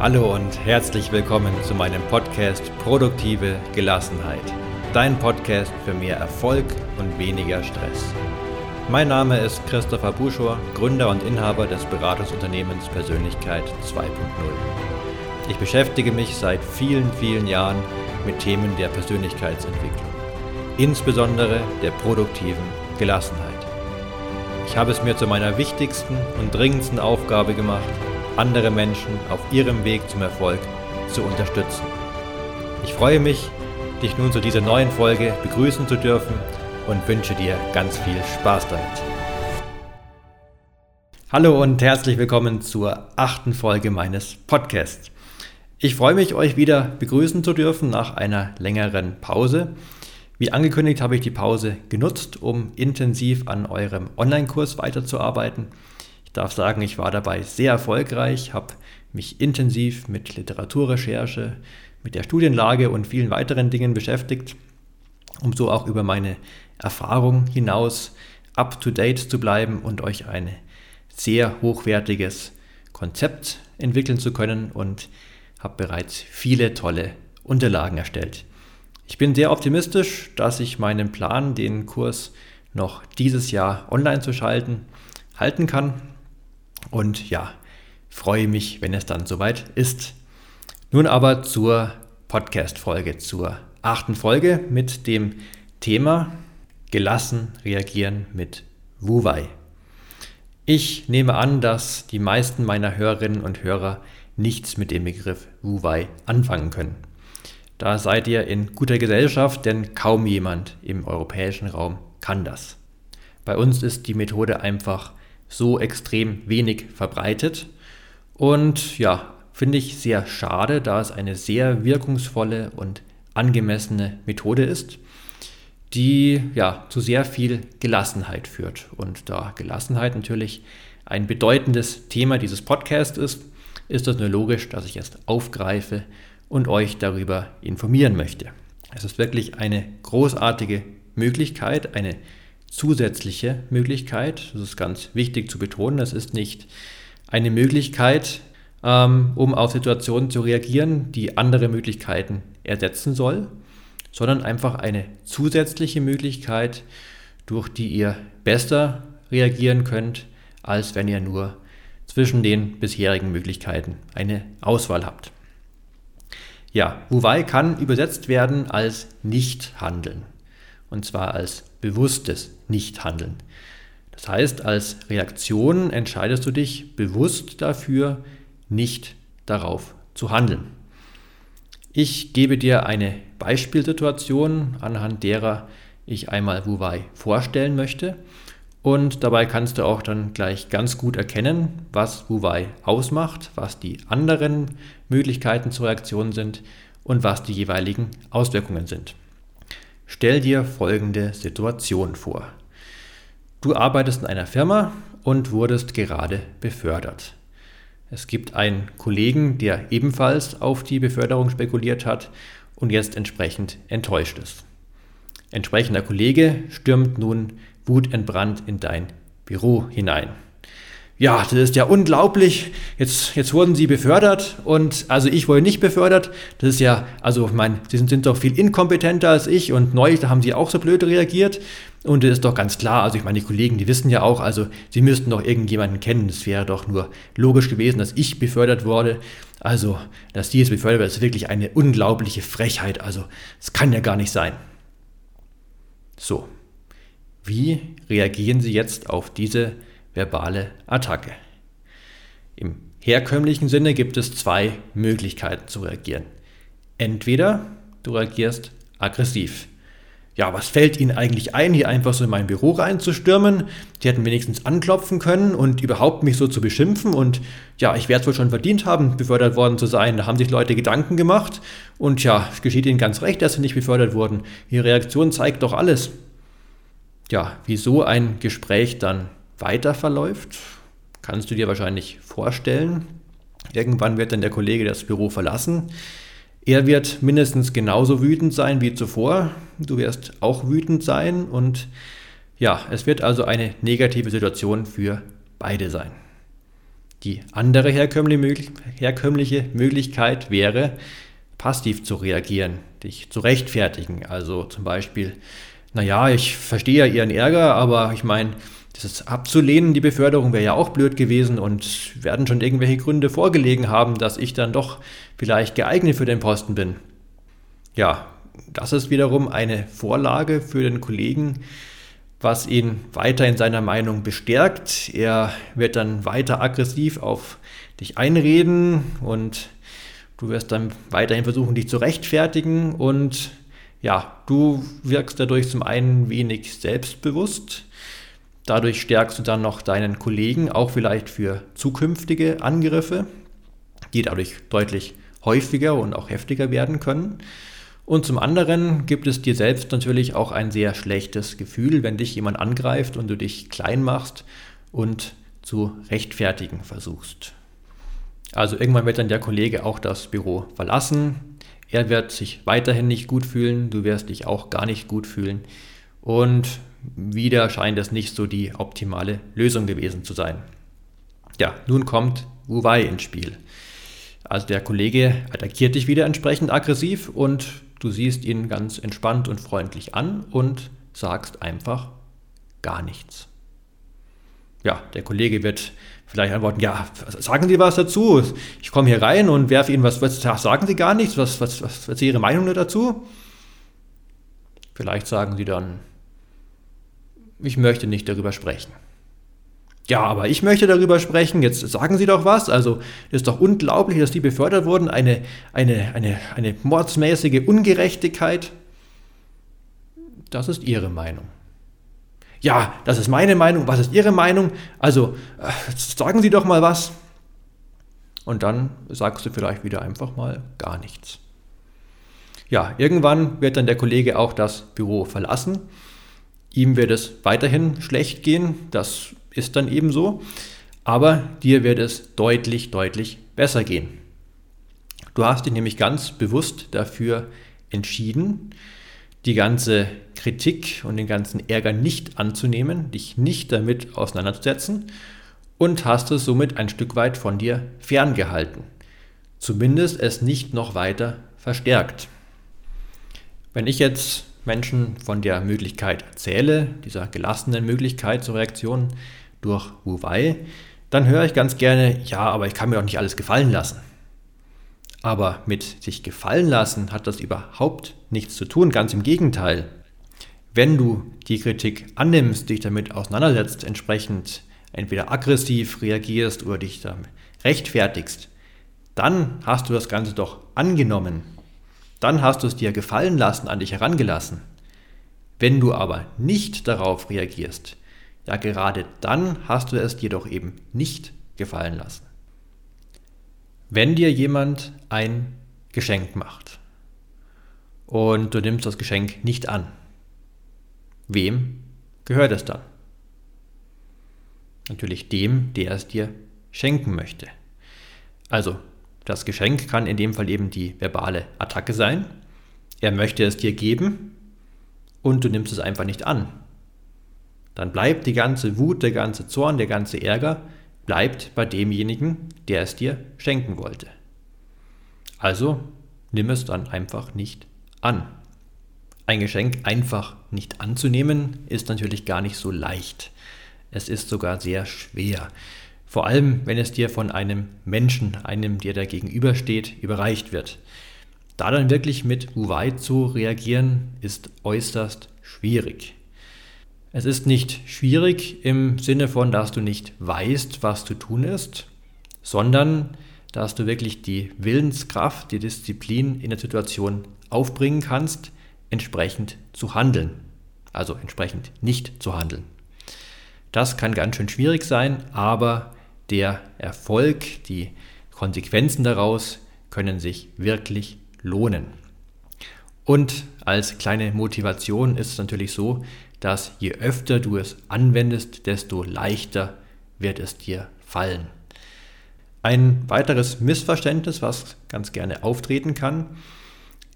Hallo und herzlich willkommen zu meinem Podcast Produktive Gelassenheit. Dein Podcast für mehr Erfolg und weniger Stress. Mein Name ist Christopher Buschor, Gründer und Inhaber des Beratungsunternehmens Persönlichkeit 2.0. Ich beschäftige mich seit vielen, vielen Jahren mit Themen der Persönlichkeitsentwicklung, insbesondere der produktiven Gelassenheit. Ich habe es mir zu meiner wichtigsten und dringendsten Aufgabe gemacht, andere Menschen auf ihrem Weg zum Erfolg zu unterstützen. Ich freue mich, dich nun zu dieser neuen Folge begrüßen zu dürfen und wünsche dir ganz viel Spaß damit. Hallo und herzlich willkommen zur achten Folge meines Podcasts. Ich freue mich, euch wieder begrüßen zu dürfen nach einer längeren Pause. Wie angekündigt habe ich die Pause genutzt, um intensiv an eurem Online-Kurs weiterzuarbeiten. Ich darf sagen, ich war dabei sehr erfolgreich, habe mich intensiv mit Literaturrecherche, mit der Studienlage und vielen weiteren Dingen beschäftigt, um so auch über meine Erfahrung hinaus up-to-date zu bleiben und euch ein sehr hochwertiges Konzept entwickeln zu können und habe bereits viele tolle Unterlagen erstellt. Ich bin sehr optimistisch, dass ich meinen Plan, den Kurs noch dieses Jahr online zu schalten, halten kann und ja, freue mich, wenn es dann soweit ist. Nun aber zur Podcast-Folge, zur achten Folge mit dem Thema Gelassen reagieren mit Wuwei. Ich nehme an, dass die meisten meiner Hörerinnen und Hörer nichts mit dem Begriff Wuwei anfangen können. Da seid ihr in guter Gesellschaft, denn kaum jemand im europäischen Raum kann das. Bei uns ist die Methode einfach so extrem wenig verbreitet. Und ja, finde ich sehr schade, da es eine sehr wirkungsvolle und angemessene Methode ist, die ja zu sehr viel Gelassenheit führt. Und da Gelassenheit natürlich ein bedeutendes Thema dieses Podcasts ist, ist es nur logisch, dass ich es aufgreife und euch darüber informieren möchte. Es ist wirklich eine großartige Möglichkeit, eine zusätzliche Möglichkeit. Das ist ganz wichtig zu betonen. Es ist nicht eine Möglichkeit, ähm, um auf Situationen zu reagieren, die andere Möglichkeiten ersetzen soll, sondern einfach eine zusätzliche Möglichkeit, durch die ihr besser reagieren könnt, als wenn ihr nur zwischen den bisherigen Möglichkeiten eine Auswahl habt. Ja, Wuwei kann übersetzt werden als Nichthandeln und zwar als bewusstes Nichthandeln. Das heißt, als Reaktion entscheidest du dich bewusst dafür, nicht darauf zu handeln. Ich gebe dir eine Beispielsituation, anhand derer ich einmal Wuwei vorstellen möchte. Und dabei kannst du auch dann gleich ganz gut erkennen, was Wuwei ausmacht, was die anderen Möglichkeiten zur Reaktion sind und was die jeweiligen Auswirkungen sind. Stell dir folgende Situation vor. Du arbeitest in einer Firma und wurdest gerade befördert. Es gibt einen Kollegen, der ebenfalls auf die Beförderung spekuliert hat und jetzt entsprechend enttäuscht ist. Entsprechender Kollege stürmt nun wutentbrannt in dein Büro hinein ja, das ist ja unglaublich. Jetzt, jetzt wurden sie befördert und also ich wurde nicht befördert. Das ist ja, also ich meine, sie sind, sind doch viel inkompetenter als ich und neulich, da haben sie auch so blöd reagiert. Und das ist doch ganz klar, also ich meine, die Kollegen, die wissen ja auch, also sie müssten doch irgendjemanden kennen. Es wäre doch nur logisch gewesen, dass ich befördert wurde. Also, dass die jetzt befördert wird, ist wirklich eine unglaubliche Frechheit. Also, es kann ja gar nicht sein. So, wie reagieren Sie jetzt auf diese verbale Attacke. Im herkömmlichen Sinne gibt es zwei Möglichkeiten zu reagieren. Entweder du reagierst aggressiv. Ja, was fällt Ihnen eigentlich ein, hier einfach so in mein Büro reinzustürmen? Sie hätten wenigstens anklopfen können und überhaupt mich so zu beschimpfen und ja, ich werde es wohl schon verdient haben, befördert worden zu sein. Da haben sich Leute Gedanken gemacht und ja, es geschieht Ihnen ganz recht, dass Sie nicht befördert wurden. Ihre Reaktion zeigt doch alles. Ja, wieso ein Gespräch dann weiter verläuft, kannst du dir wahrscheinlich vorstellen. Irgendwann wird dann der Kollege das Büro verlassen. Er wird mindestens genauso wütend sein wie zuvor. Du wirst auch wütend sein und ja, es wird also eine negative Situation für beide sein. Die andere herkömmliche Möglichkeit wäre, passiv zu reagieren, dich zu rechtfertigen. Also zum Beispiel, naja, ich verstehe ja Ihren Ärger, aber ich meine, das abzulehnen, die Beförderung wäre ja auch blöd gewesen und werden schon irgendwelche Gründe vorgelegen haben, dass ich dann doch vielleicht geeignet für den Posten bin. Ja, das ist wiederum eine Vorlage für den Kollegen, was ihn weiter in seiner Meinung bestärkt. Er wird dann weiter aggressiv auf dich einreden und du wirst dann weiterhin versuchen, dich zu rechtfertigen und ja, du wirkst dadurch zum einen wenig selbstbewusst, dadurch stärkst du dann noch deinen Kollegen, auch vielleicht für zukünftige Angriffe, die dadurch deutlich häufiger und auch heftiger werden können. Und zum anderen gibt es dir selbst natürlich auch ein sehr schlechtes Gefühl, wenn dich jemand angreift und du dich klein machst und zu rechtfertigen versuchst. Also irgendwann wird dann der Kollege auch das Büro verlassen. Er wird sich weiterhin nicht gut fühlen, du wirst dich auch gar nicht gut fühlen. Und wieder scheint es nicht so die optimale Lösung gewesen zu sein. Ja, nun kommt Wu Wei ins Spiel. Also der Kollege attackiert dich wieder entsprechend aggressiv und Du siehst ihn ganz entspannt und freundlich an und sagst einfach gar nichts. Ja, der Kollege wird vielleicht antworten, ja, sagen Sie was dazu? Ich komme hier rein und werfe Ihnen was, was sagen Sie gar nichts? Was, was, was, was ist Ihre Meinung dazu? Vielleicht sagen Sie dann, ich möchte nicht darüber sprechen. Ja, aber ich möchte darüber sprechen. Jetzt sagen Sie doch was. Also, es ist doch unglaublich, dass die befördert wurden. Eine, eine, eine, eine mordsmäßige Ungerechtigkeit. Das ist Ihre Meinung. Ja, das ist meine Meinung. Was ist Ihre Meinung? Also, äh, sagen Sie doch mal was. Und dann sagst du vielleicht wieder einfach mal gar nichts. Ja, irgendwann wird dann der Kollege auch das Büro verlassen. Ihm wird es weiterhin schlecht gehen. Das ist dann eben so. Aber dir wird es deutlich, deutlich besser gehen. Du hast dich nämlich ganz bewusst dafür entschieden, die ganze Kritik und den ganzen Ärger nicht anzunehmen, dich nicht damit auseinanderzusetzen und hast es somit ein Stück weit von dir ferngehalten. Zumindest es nicht noch weiter verstärkt. Wenn ich jetzt Menschen von der Möglichkeit erzähle, dieser gelassenen Möglichkeit zur Reaktion, durch Wu Wei, dann höre ich ganz gerne, ja, aber ich kann mir doch nicht alles gefallen lassen. Aber mit sich gefallen lassen hat das überhaupt nichts zu tun, ganz im Gegenteil. Wenn du die Kritik annimmst, dich damit auseinandersetzt, entsprechend entweder aggressiv reagierst oder dich damit rechtfertigst, dann hast du das Ganze doch angenommen. Dann hast du es dir gefallen lassen, an dich herangelassen. Wenn du aber nicht darauf reagierst, ja, gerade dann hast du es dir doch eben nicht gefallen lassen. Wenn dir jemand ein Geschenk macht und du nimmst das Geschenk nicht an, wem gehört es dann? Natürlich dem, der es dir schenken möchte. Also, das Geschenk kann in dem Fall eben die verbale Attacke sein. Er möchte es dir geben und du nimmst es einfach nicht an. Dann bleibt die ganze Wut, der ganze Zorn, der ganze Ärger, bleibt bei demjenigen, der es dir schenken wollte. Also nimm es dann einfach nicht an. Ein Geschenk einfach nicht anzunehmen, ist natürlich gar nicht so leicht. Es ist sogar sehr schwer. Vor allem, wenn es dir von einem Menschen, einem, der da gegenübersteht, überreicht wird. Da dann wirklich mit Uwei zu reagieren, ist äußerst schwierig. Es ist nicht schwierig im Sinne von, dass du nicht weißt, was zu tun ist, sondern dass du wirklich die Willenskraft, die Disziplin in der Situation aufbringen kannst, entsprechend zu handeln. Also entsprechend nicht zu handeln. Das kann ganz schön schwierig sein, aber der Erfolg, die Konsequenzen daraus können sich wirklich lohnen. Und als kleine Motivation ist es natürlich so, dass je öfter du es anwendest, desto leichter wird es dir fallen. Ein weiteres Missverständnis, was ganz gerne auftreten kann,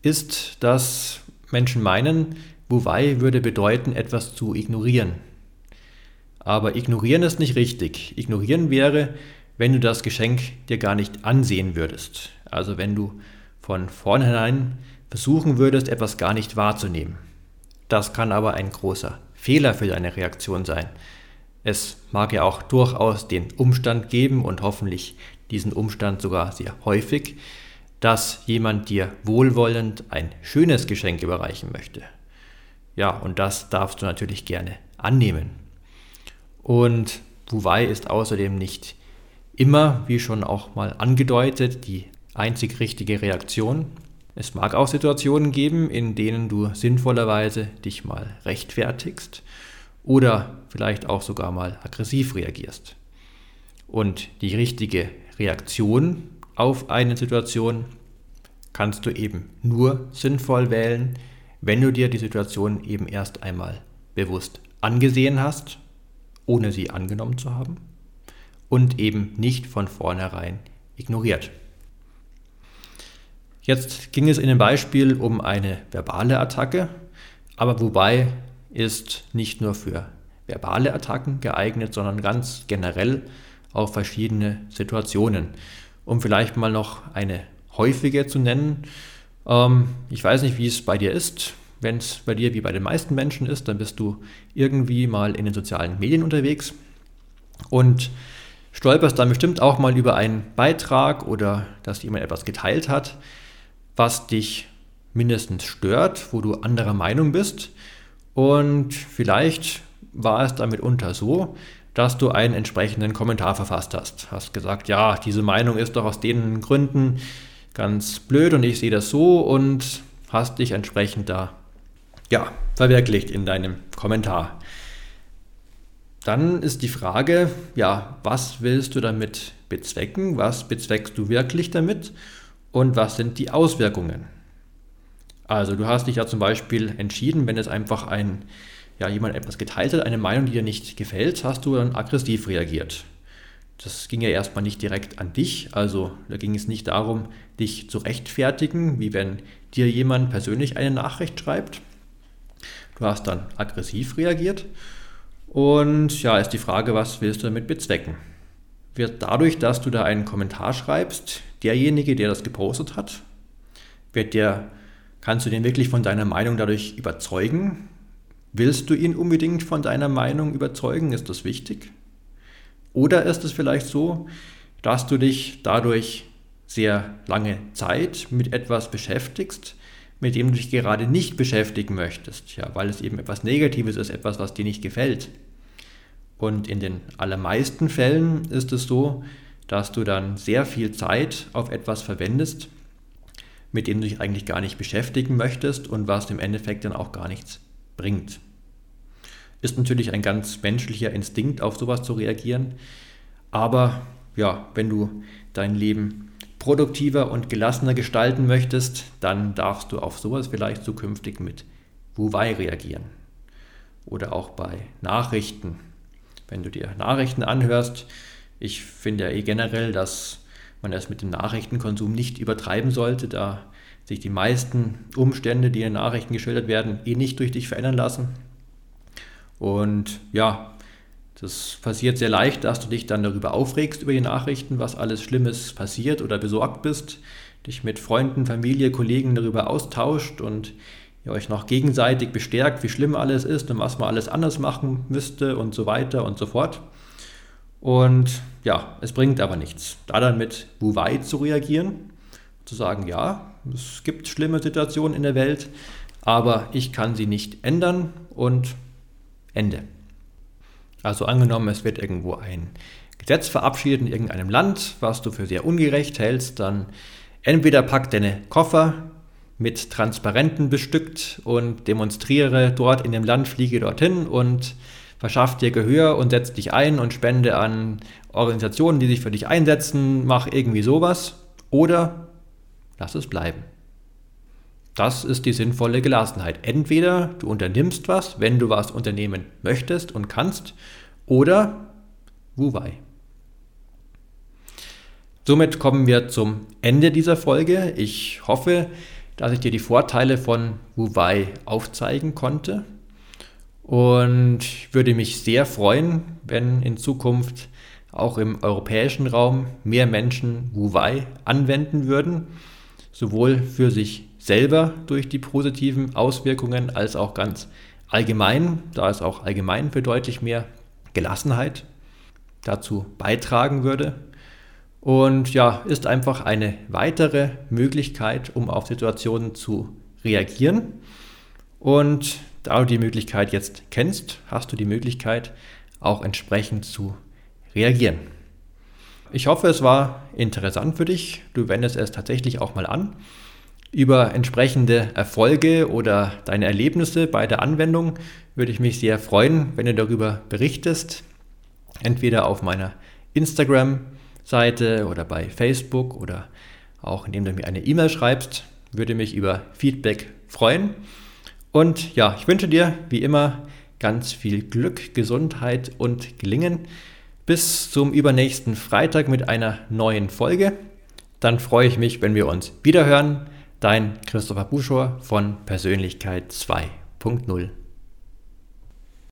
ist, dass Menschen meinen, Wuwei würde bedeuten, etwas zu ignorieren. Aber ignorieren ist nicht richtig. Ignorieren wäre, wenn du das Geschenk dir gar nicht ansehen würdest. Also wenn du von vornherein versuchen würdest, etwas gar nicht wahrzunehmen. Das kann aber ein großer Fehler für deine Reaktion sein. Es mag ja auch durchaus den Umstand geben und hoffentlich diesen Umstand sogar sehr häufig, dass jemand dir wohlwollend ein schönes Geschenk überreichen möchte. Ja, und das darfst du natürlich gerne annehmen. Und Wuwei ist außerdem nicht immer, wie schon auch mal angedeutet, die einzig richtige Reaktion. Es mag auch Situationen geben, in denen du sinnvollerweise dich mal rechtfertigst oder vielleicht auch sogar mal aggressiv reagierst. Und die richtige Reaktion auf eine Situation kannst du eben nur sinnvoll wählen, wenn du dir die Situation eben erst einmal bewusst angesehen hast, ohne sie angenommen zu haben und eben nicht von vornherein ignoriert. Jetzt ging es in dem Beispiel um eine verbale Attacke, aber wobei ist nicht nur für verbale Attacken geeignet, sondern ganz generell auf verschiedene Situationen. Um vielleicht mal noch eine häufige zu nennen, ähm, ich weiß nicht, wie es bei dir ist. Wenn es bei dir wie bei den meisten Menschen ist, dann bist du irgendwie mal in den sozialen Medien unterwegs und stolperst dann bestimmt auch mal über einen Beitrag oder dass jemand etwas geteilt hat, was dich mindestens stört, wo du anderer Meinung bist. Und vielleicht war es damit unter so, dass du einen entsprechenden Kommentar verfasst hast. Hast gesagt, ja, diese Meinung ist doch aus den Gründen ganz blöd und ich sehe das so und hast dich entsprechend da ja, verwirklicht in deinem Kommentar. Dann ist die Frage, ja, was willst du damit bezwecken? Was bezweckst du wirklich damit? Und was sind die Auswirkungen? Also du hast dich ja zum Beispiel entschieden, wenn es einfach ein, ja, jemand etwas geteilt hat, eine Meinung, die dir nicht gefällt, hast du dann aggressiv reagiert. Das ging ja erstmal nicht direkt an dich, also da ging es nicht darum, dich zu rechtfertigen, wie wenn dir jemand persönlich eine Nachricht schreibt. Du hast dann aggressiv reagiert und ja, ist die Frage, was willst du damit bezwecken? Wird dadurch, dass du da einen Kommentar schreibst, derjenige, der das gepostet hat, wird der, kannst du den wirklich von deiner Meinung dadurch überzeugen? Willst du ihn unbedingt von deiner Meinung überzeugen? Ist das wichtig? Oder ist es vielleicht so, dass du dich dadurch sehr lange Zeit mit etwas beschäftigst, mit dem du dich gerade nicht beschäftigen möchtest, ja, weil es eben etwas Negatives ist, etwas, was dir nicht gefällt. Und in den allermeisten Fällen ist es so, dass du dann sehr viel Zeit auf etwas verwendest, mit dem du dich eigentlich gar nicht beschäftigen möchtest und was im Endeffekt dann auch gar nichts bringt. Ist natürlich ein ganz menschlicher Instinkt, auf sowas zu reagieren. Aber ja, wenn du dein Leben produktiver und gelassener gestalten möchtest, dann darfst du auf sowas vielleicht zukünftig mit Wuwei reagieren. Oder auch bei Nachrichten. Wenn du dir Nachrichten anhörst, ich finde ja eh generell, dass man das mit dem Nachrichtenkonsum nicht übertreiben sollte, da sich die meisten Umstände, die in Nachrichten geschildert werden, eh nicht durch dich verändern lassen. Und ja, das passiert sehr leicht, dass du dich dann darüber aufregst über die Nachrichten, was alles Schlimmes passiert oder besorgt bist, dich mit Freunden, Familie, Kollegen darüber austauscht und ihr euch noch gegenseitig bestärkt, wie schlimm alles ist und was man alles anders machen müsste und so weiter und so fort. Und ja, es bringt aber nichts. Da dann mit Wuwei zu reagieren, zu sagen, ja, es gibt schlimme Situationen in der Welt, aber ich kann sie nicht ändern und Ende. Also angenommen, es wird irgendwo ein Gesetz verabschiedet in irgendeinem Land, was du für sehr ungerecht hältst, dann entweder pack deine Koffer mit Transparenten bestückt und demonstriere dort in dem Land, fliege dorthin und verschaff dir Gehör und setz dich ein und spende an Organisationen, die sich für dich einsetzen, mach irgendwie sowas oder lass es bleiben. Das ist die sinnvolle Gelassenheit. Entweder du unternimmst was, wenn du was unternehmen möchtest und kannst, oder Wuwei. Somit kommen wir zum Ende dieser Folge. Ich hoffe, dass ich dir die Vorteile von Wuwei aufzeigen konnte und würde mich sehr freuen, wenn in Zukunft auch im europäischen Raum mehr Menschen Wu-Wei anwenden würden, sowohl für sich selber durch die positiven Auswirkungen als auch ganz allgemein, da es auch allgemein für deutlich mehr Gelassenheit dazu beitragen würde. Und ja, ist einfach eine weitere Möglichkeit, um auf Situationen zu reagieren. Und da du die Möglichkeit jetzt kennst, hast du die Möglichkeit auch entsprechend zu reagieren. Ich hoffe, es war interessant für dich. Du wendest es tatsächlich auch mal an. Über entsprechende Erfolge oder deine Erlebnisse bei der Anwendung würde ich mich sehr freuen, wenn du darüber berichtest. Entweder auf meiner Instagram-Seite oder bei Facebook oder auch indem du mir eine E-Mail schreibst. Würde mich über Feedback freuen. Und ja, ich wünsche dir wie immer ganz viel Glück, Gesundheit und Gelingen. Bis zum übernächsten Freitag mit einer neuen Folge. Dann freue ich mich, wenn wir uns wiederhören. Dein Christopher Buschor von Persönlichkeit 2.0.